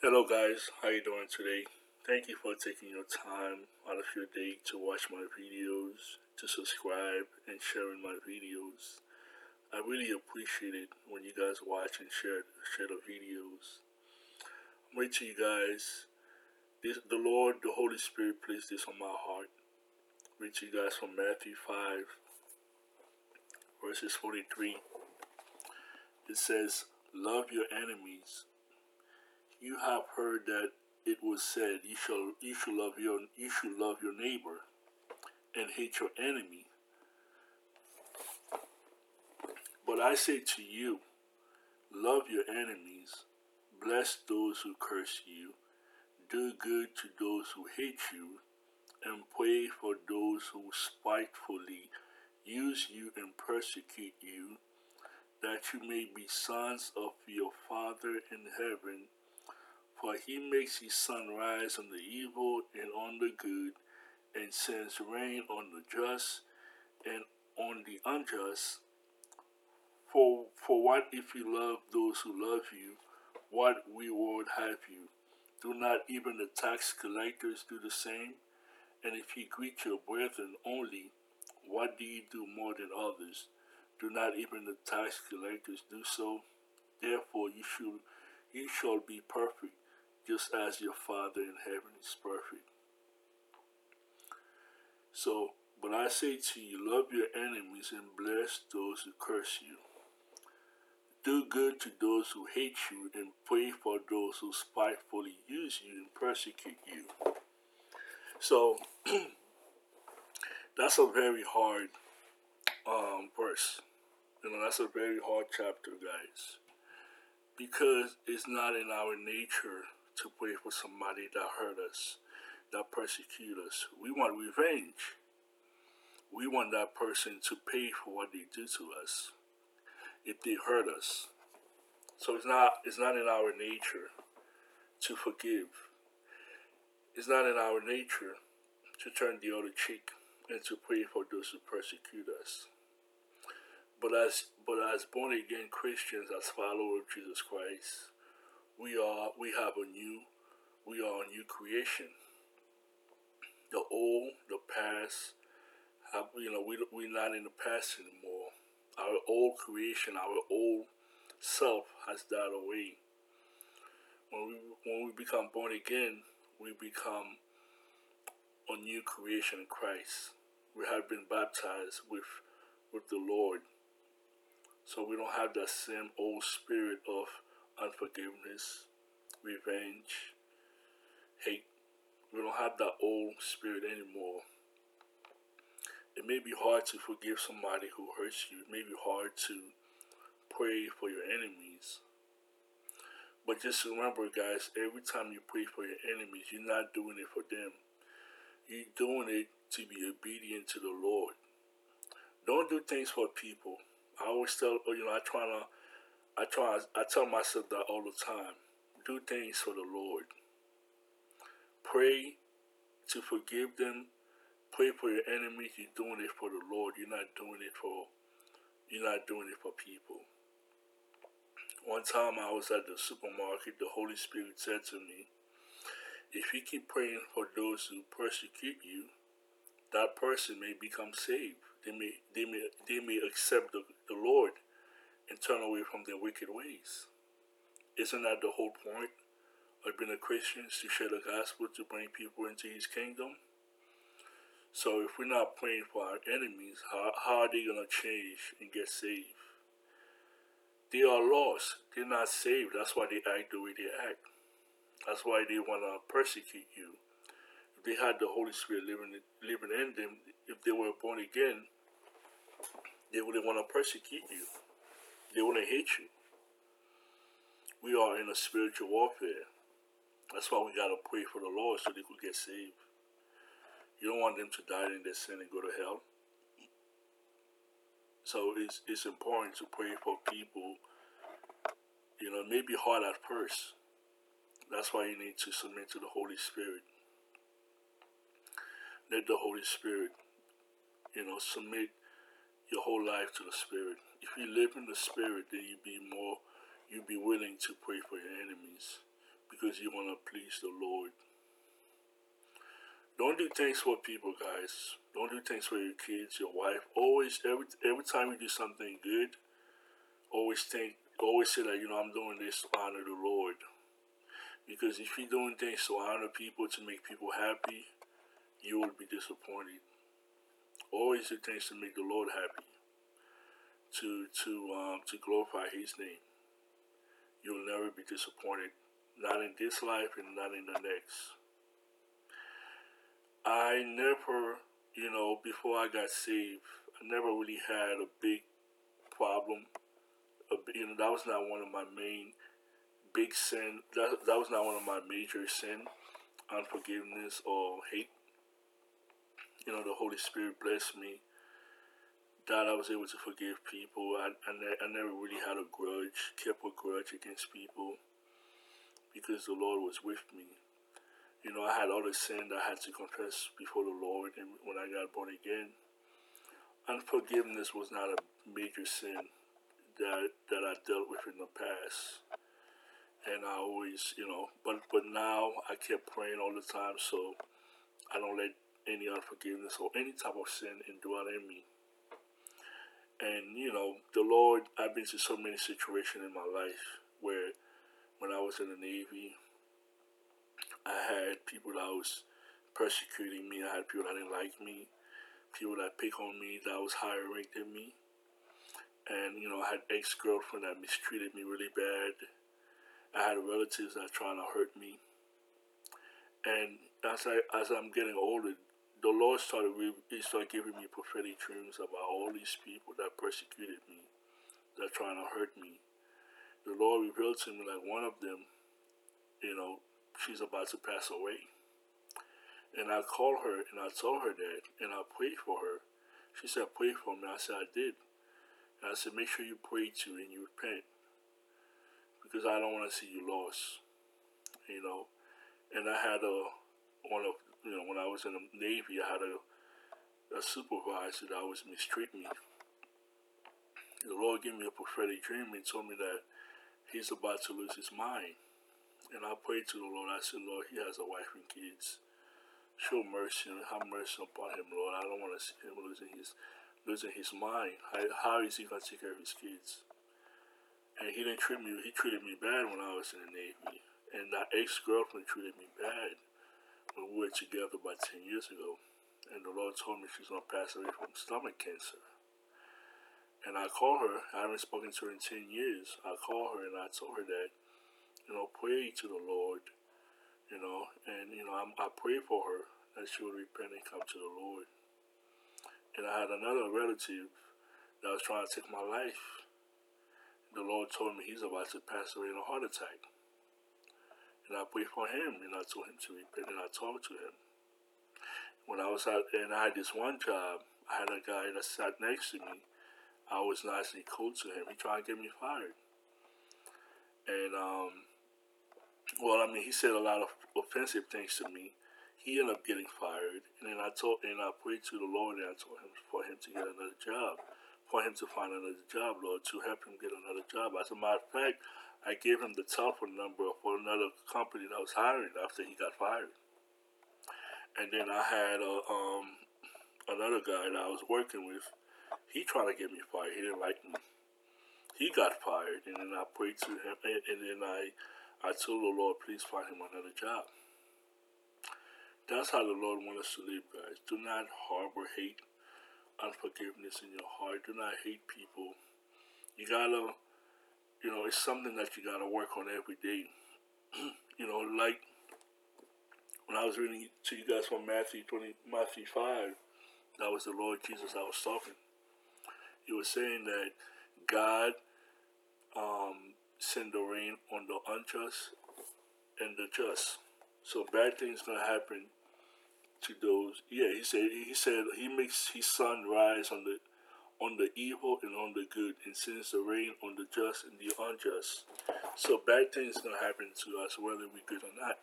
Hello guys, how you doing today? Thank you for taking your time out of your day to watch my videos, to subscribe and sharing my videos. I really appreciate it when you guys watch and share share the videos. I'm waiting to you guys. This, the Lord, the Holy Spirit placed this on my heart. Read to you guys from Matthew 5, verses 43. It says, Love your enemies you have heard that it was said, "You shall you should love your you should love your neighbor, and hate your enemy." But I say to you, love your enemies, bless those who curse you, do good to those who hate you, and pray for those who spitefully use you and persecute you, that you may be sons of your Father in heaven. For he makes his sun rise on the evil and on the good, and sends rain on the just and on the unjust. For, for what if you love those who love you? What reward have you? Do not even the tax collectors do the same? And if you greet your brethren only, what do you do more than others? Do not even the tax collectors do so? Therefore you should you shall be perfect just as your Father in heaven is perfect. So, but I say to you, love your enemies and bless those who curse you. Do good to those who hate you and pray for those who spitefully use you and persecute you. So, that's a very hard um, verse. You know, that's a very hard chapter, guys. Because it's not in our nature to pray for somebody that hurt us, that persecute us. We want revenge. We want that person to pay for what they do to us if they hurt us. So it's not it's not in our nature to forgive. It's not in our nature to turn the other cheek and to pray for those who persecute us. But as but as born again Christians, as followers of Jesus Christ, we are we have a new we are a new creation. The old, the past, have, you know, we we're not in the past anymore. Our old creation, our old self has died away. When we when we become born again, we become a new creation in Christ. We have been baptized with with the Lord. So we don't have that same old spirit of unforgiveness, revenge, hate. We don't have that old spirit anymore. It may be hard to forgive somebody who hurts you. It may be hard to pray for your enemies. But just remember, guys, every time you pray for your enemies, you're not doing it for them. You're doing it to be obedient to the Lord. Don't do things for people. I always tell, you know, I try to I try, I tell myself that all the time. Do things for the Lord. Pray to forgive them. Pray for your enemies. You're doing it for the Lord. You're not doing it for, you're not doing it for people. One time I was at the supermarket, the Holy Spirit said to me, if you keep praying for those who persecute you, that person may become saved. They may, they may, they may accept the, the Lord and turn away from their wicked ways. Isn't that the whole point of being a Christian to share the gospel to bring people into his kingdom? So if we're not praying for our enemies, how, how are they going to change and get saved? They are lost. They're not saved. That's why they act the way they act. That's why they want to persecute you. If they had the Holy Spirit living, living in them, if they were born again, they wouldn't want to persecute you. They want to hate you. We are in a spiritual warfare. That's why we got to pray for the Lord so they could get saved. You don't want them to die in their sin and go to hell. So it's, it's important to pray for people. You know, it may be hard at first. That's why you need to submit to the Holy Spirit. Let the Holy Spirit, you know, submit your whole life to the Spirit. If you live in the Spirit, then you be more, you be willing to pray for your enemies, because you want to please the Lord. Don't do things for people, guys. Don't do things for your kids, your wife. Always, every every time you do something good, always think, always say that you know I'm doing this to honor the Lord. Because if you're doing things to honor people to make people happy, you will be disappointed. Always do things to make the Lord happy, to to um, to glorify His name. You'll never be disappointed, not in this life and not in the next. I never, you know, before I got saved, I never really had a big problem. You know, that was not one of my main big sin. That that was not one of my major sin, unforgiveness or hate. You know, the Holy Spirit blessed me that I was able to forgive people. I, I, I never really had a grudge, kept a grudge against people because the Lord was with me. You know, I had other sin that I had to confess before the Lord and when I got born again. Unforgiveness was not a major sin that that I dealt with in the past. And I always, you know, but but now I kept praying all the time so I don't let any unforgiveness or any type of sin indwell in me. And, you know, the Lord, I've been through so many situations in my life where when I was in the Navy, I had people that was persecuting me. I had people that didn't like me, people that pick on me that was higher ranked than me. And, you know, I had ex girlfriend that mistreated me really bad. I had relatives that trying to hurt me. And as I as I'm getting older, the Lord started he started giving me prophetic dreams about all these people that persecuted me, that trying to hurt me. The Lord revealed to me like one of them, you know, she's about to pass away. And I called her and I told her that and I prayed for her. She said, Pray for me. I said, I did. And I said, Make sure you pray too and you repent. Because I don't want to see you lost. You know. And I had a one of you know, when I was in the Navy, I had a, a supervisor that always mistreated me. The Lord gave me a prophetic dream and told me that he's about to lose his mind. And I prayed to the Lord. I said, Lord, he has a wife and kids. Show mercy and have mercy upon him, Lord. I don't want to see him losing his losing his mind. How, how is he going to take care of his kids? And he didn't treat me. He treated me bad when I was in the Navy. And that ex girlfriend treated me bad we were together about 10 years ago. And the Lord told me she's going to pass away from stomach cancer. And I called her. I haven't spoken to her in 10 years. I called her and I told her that, you know, pray to the Lord, you know, and, you know, I'm, I prayed for her that she would repent and come to the Lord. And I had another relative that was trying to take my life. The Lord told me he's about to pass away in a heart attack. And I prayed for him and I told him to repent and I talked to him. When I was out and I had this one job, I had a guy that sat next to me. I was nicely cool to him. He tried to get me fired. And um well I mean he said a lot of offensive things to me. He ended up getting fired and then I told and I prayed to the Lord and I told him for him to get another job. For him to find another job, Lord, to help him get another job. As a matter of fact, I gave him the telephone number for another company that was hiring after he got fired. And then I had a, um, another guy that I was working with. He tried to get me fired. He didn't like me. He got fired, and then I prayed to him, and, and then I, I told the Lord, please find him another job. That's how the Lord wants us to live, guys. Do not harbor hate, unforgiveness in your heart. Do not hate people. You gotta you know, it's something that you got to work on every day. you know, like when I was reading to you guys from Matthew 20, Matthew 5, that was the Lord Jesus I was talking. He was saying that God um, send the rain on the unjust and the just. So bad things gonna happen to those. Yeah, he said. He said he makes his sun rise on the on the evil and on the good, and sends the rain on the just and the unjust. So bad things gonna happen to us whether we're good or not.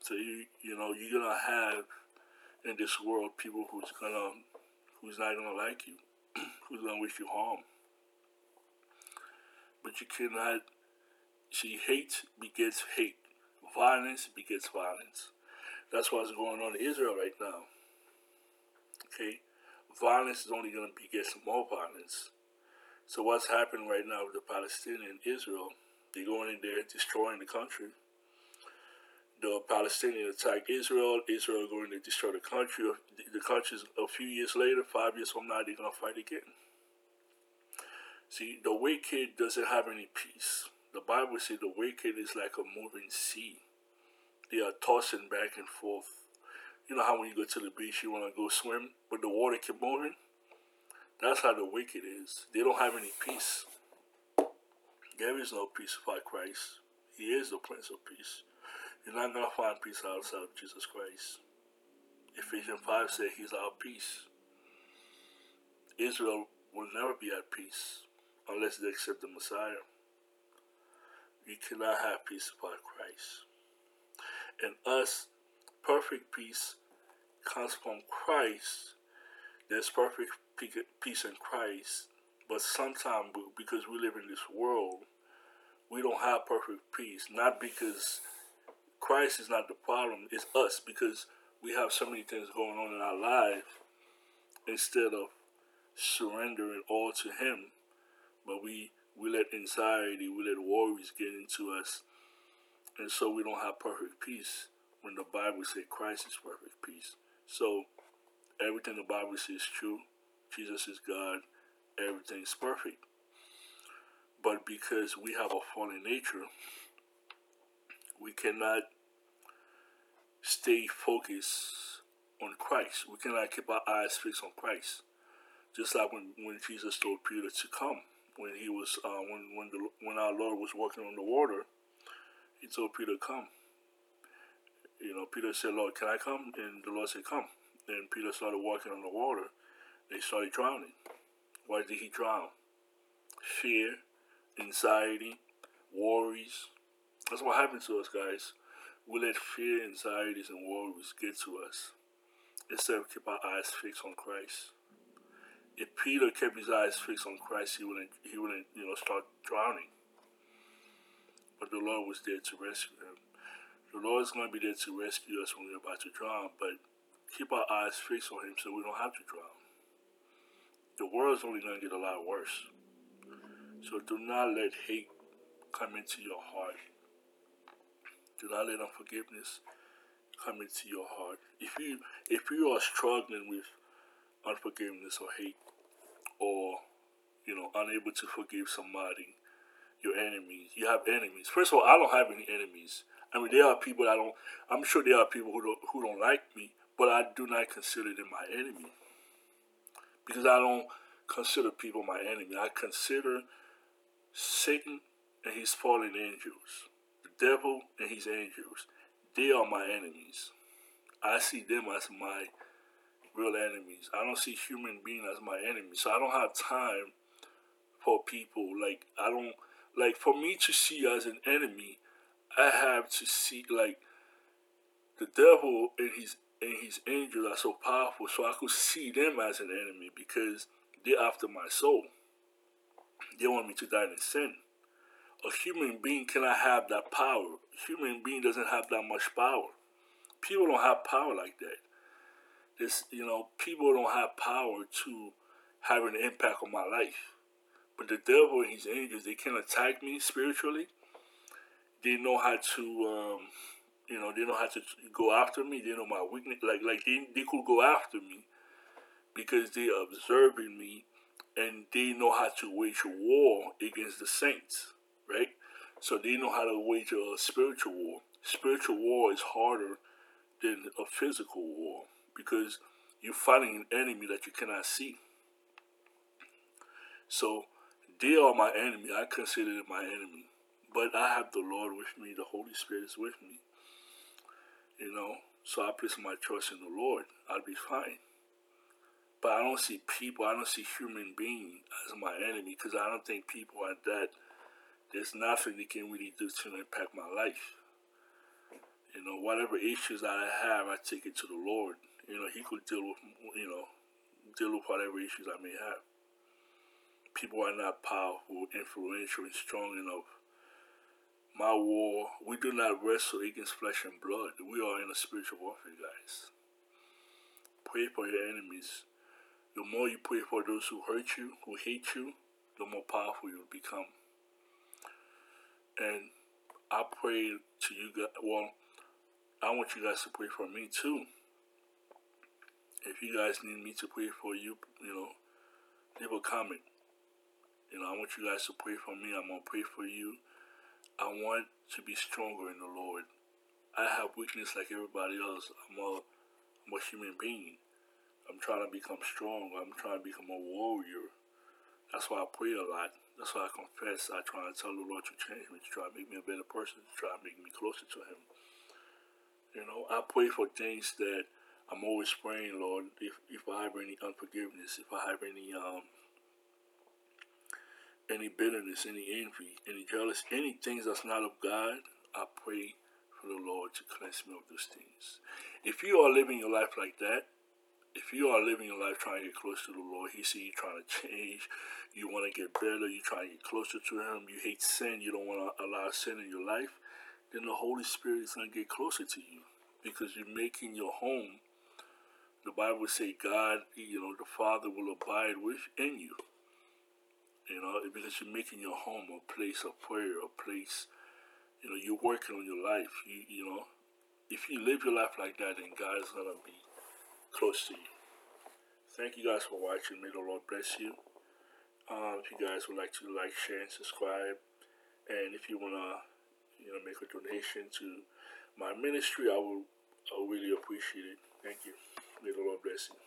So you you know you're gonna have in this world people who's gonna who's not gonna like you, who's gonna wish you harm. But you cannot see hate begets hate. Violence begets violence. That's what's going on in Israel right now. Okay? Violence is only going to beget some more violence. So what's happening right now with the Palestinian Israel? They're going in there destroying the country. The Palestinians attack Israel. Israel going to destroy the country. The country a few years later, five years from now, they're going to fight again. See, the wicked doesn't have any peace. The Bible says the wicked is like a moving sea. They are tossing back and forth. You know how when you go to the beach, you want to go swim, but the water keep moving? That's how the wicked is. They don't have any peace. There is no peace without Christ. He is the Prince of Peace. You're not going to find peace outside of Jesus Christ. Ephesians 5 says he's our peace. Israel will never be at peace unless they accept the Messiah. You cannot have peace without Christ. And us, perfect peace comes from Christ. There's perfect peace in Christ. But sometimes, because we live in this world, we don't have perfect peace. Not because Christ is not the problem, it's us because we have so many things going on in our life instead of surrendering all to Him. But we, we let anxiety, we let worries get into us. And so we don't have perfect peace when the Bible says Christ is perfect peace. So everything the Bible says is true. Jesus is God. Everything's perfect. But because we have a fallen nature, we cannot stay focused on Christ. We cannot keep our eyes fixed on Christ. Just like when, when Jesus told Peter to come, when he was uh, when when the when our Lord was walking on the water, he told Peter, "Come." You know, Peter said, "Lord, can I come?" And the Lord said, "Come." Then Peter started walking on the water. They started drowning. Why did he drown? Fear, anxiety, worries. That's what happens to us, guys. We let fear, anxieties, and worries get to us instead of keep our eyes fixed on Christ. If Peter kept his eyes fixed on Christ, he wouldn't, he wouldn't, you know, start drowning. But the Lord was there to rescue him. The Lord is going to be there to rescue us when we're about to drown, but keep our eyes fixed on Him so we don't have to drown. The world's only going to get a lot worse. So do not let hate come into your heart. Do not let unforgiveness come into your heart. If you if you are struggling with unforgiveness or hate, or you know unable to forgive somebody, your enemies, you have enemies. First of all, I don't have any enemies. I mean, there are people that don't. I'm sure there are people who don't who don't like me, but I do not consider them my enemy because I don't consider people my enemy. I consider Satan and his fallen angels, the devil and his angels. They are my enemies. I see them as my real enemies. I don't see human beings as my enemies. So I don't have time for people like I don't like for me to see as an enemy. I have to see like the devil and his and his angels are so powerful, so I could see them as an enemy because they're after my soul. They want me to die in sin. A human being cannot have that power. A human being doesn't have that much power. People don't have power like that. This, you know, people don't have power to have an impact on my life. But the devil and his angels, they can attack me spiritually. They know how to um, you know, they know how to go after me. They know my weakness. Like like they, they could go after me because they are observing me and they know how to wage a war against the saints, right? So they know how to wage a spiritual war. Spiritual war is harder than a physical war because you're fighting an enemy that you cannot see. So they are my enemy. I consider them my enemy. But I have the Lord with me. The Holy Spirit is with me. You know, so I place my trust in the Lord. I'll be fine. But I don't see people, I don't see human beings as my enemy because I don't think people are that. There's nothing they can really do to impact my life. You know, whatever issues I have, I take it to the Lord. You know, He could deal with, you know, deal with whatever issues I may have. People are not powerful, influential, and strong enough my war, we do not wrestle against flesh and blood. We are in a spiritual warfare, guys. Pray for your enemies. The more you pray for those who hurt you, who hate you, the more powerful you'll become. And I pray to you guys, well, I want you guys to pray for me too. If you guys need me to pray for you, you know, leave a comment. You know, I want you guys to pray for me. I'm going to pray for you. I want to be stronger in the Lord. I have weakness like everybody else. I'm a, I'm a human being. I'm trying to become strong. I'm trying to become a warrior. That's why I pray a lot. That's why I confess. I try to tell the Lord to change me, to try to make me a better person, to try to make me closer to Him. You know, I pray for things that I'm always praying, Lord. If if I have any unforgiveness, if I have any um any bitterness, any envy, any jealousy, any things that's not of God, I pray for the Lord to cleanse me of those things. If you are living your life like that, if you are living your life trying to get close to the Lord, He see you trying to change, you want to get better, you trying to get closer to Him, you hate sin, you don't want to allow sin in your life, then the Holy Spirit is going to get closer to you because you're making your home. The Bible say God, you know, the Father will abide within you. You know, because you're making your home a place of prayer, a place, you know, you're working on your life. You, you know, if you live your life like that, then God is going to be close to you. Thank you guys for watching. May the Lord bless you. Um, if you guys would like to like, share, and subscribe, and if you want to, you know, make a donation to my ministry, I will, I really appreciate it. Thank you. May the Lord bless you.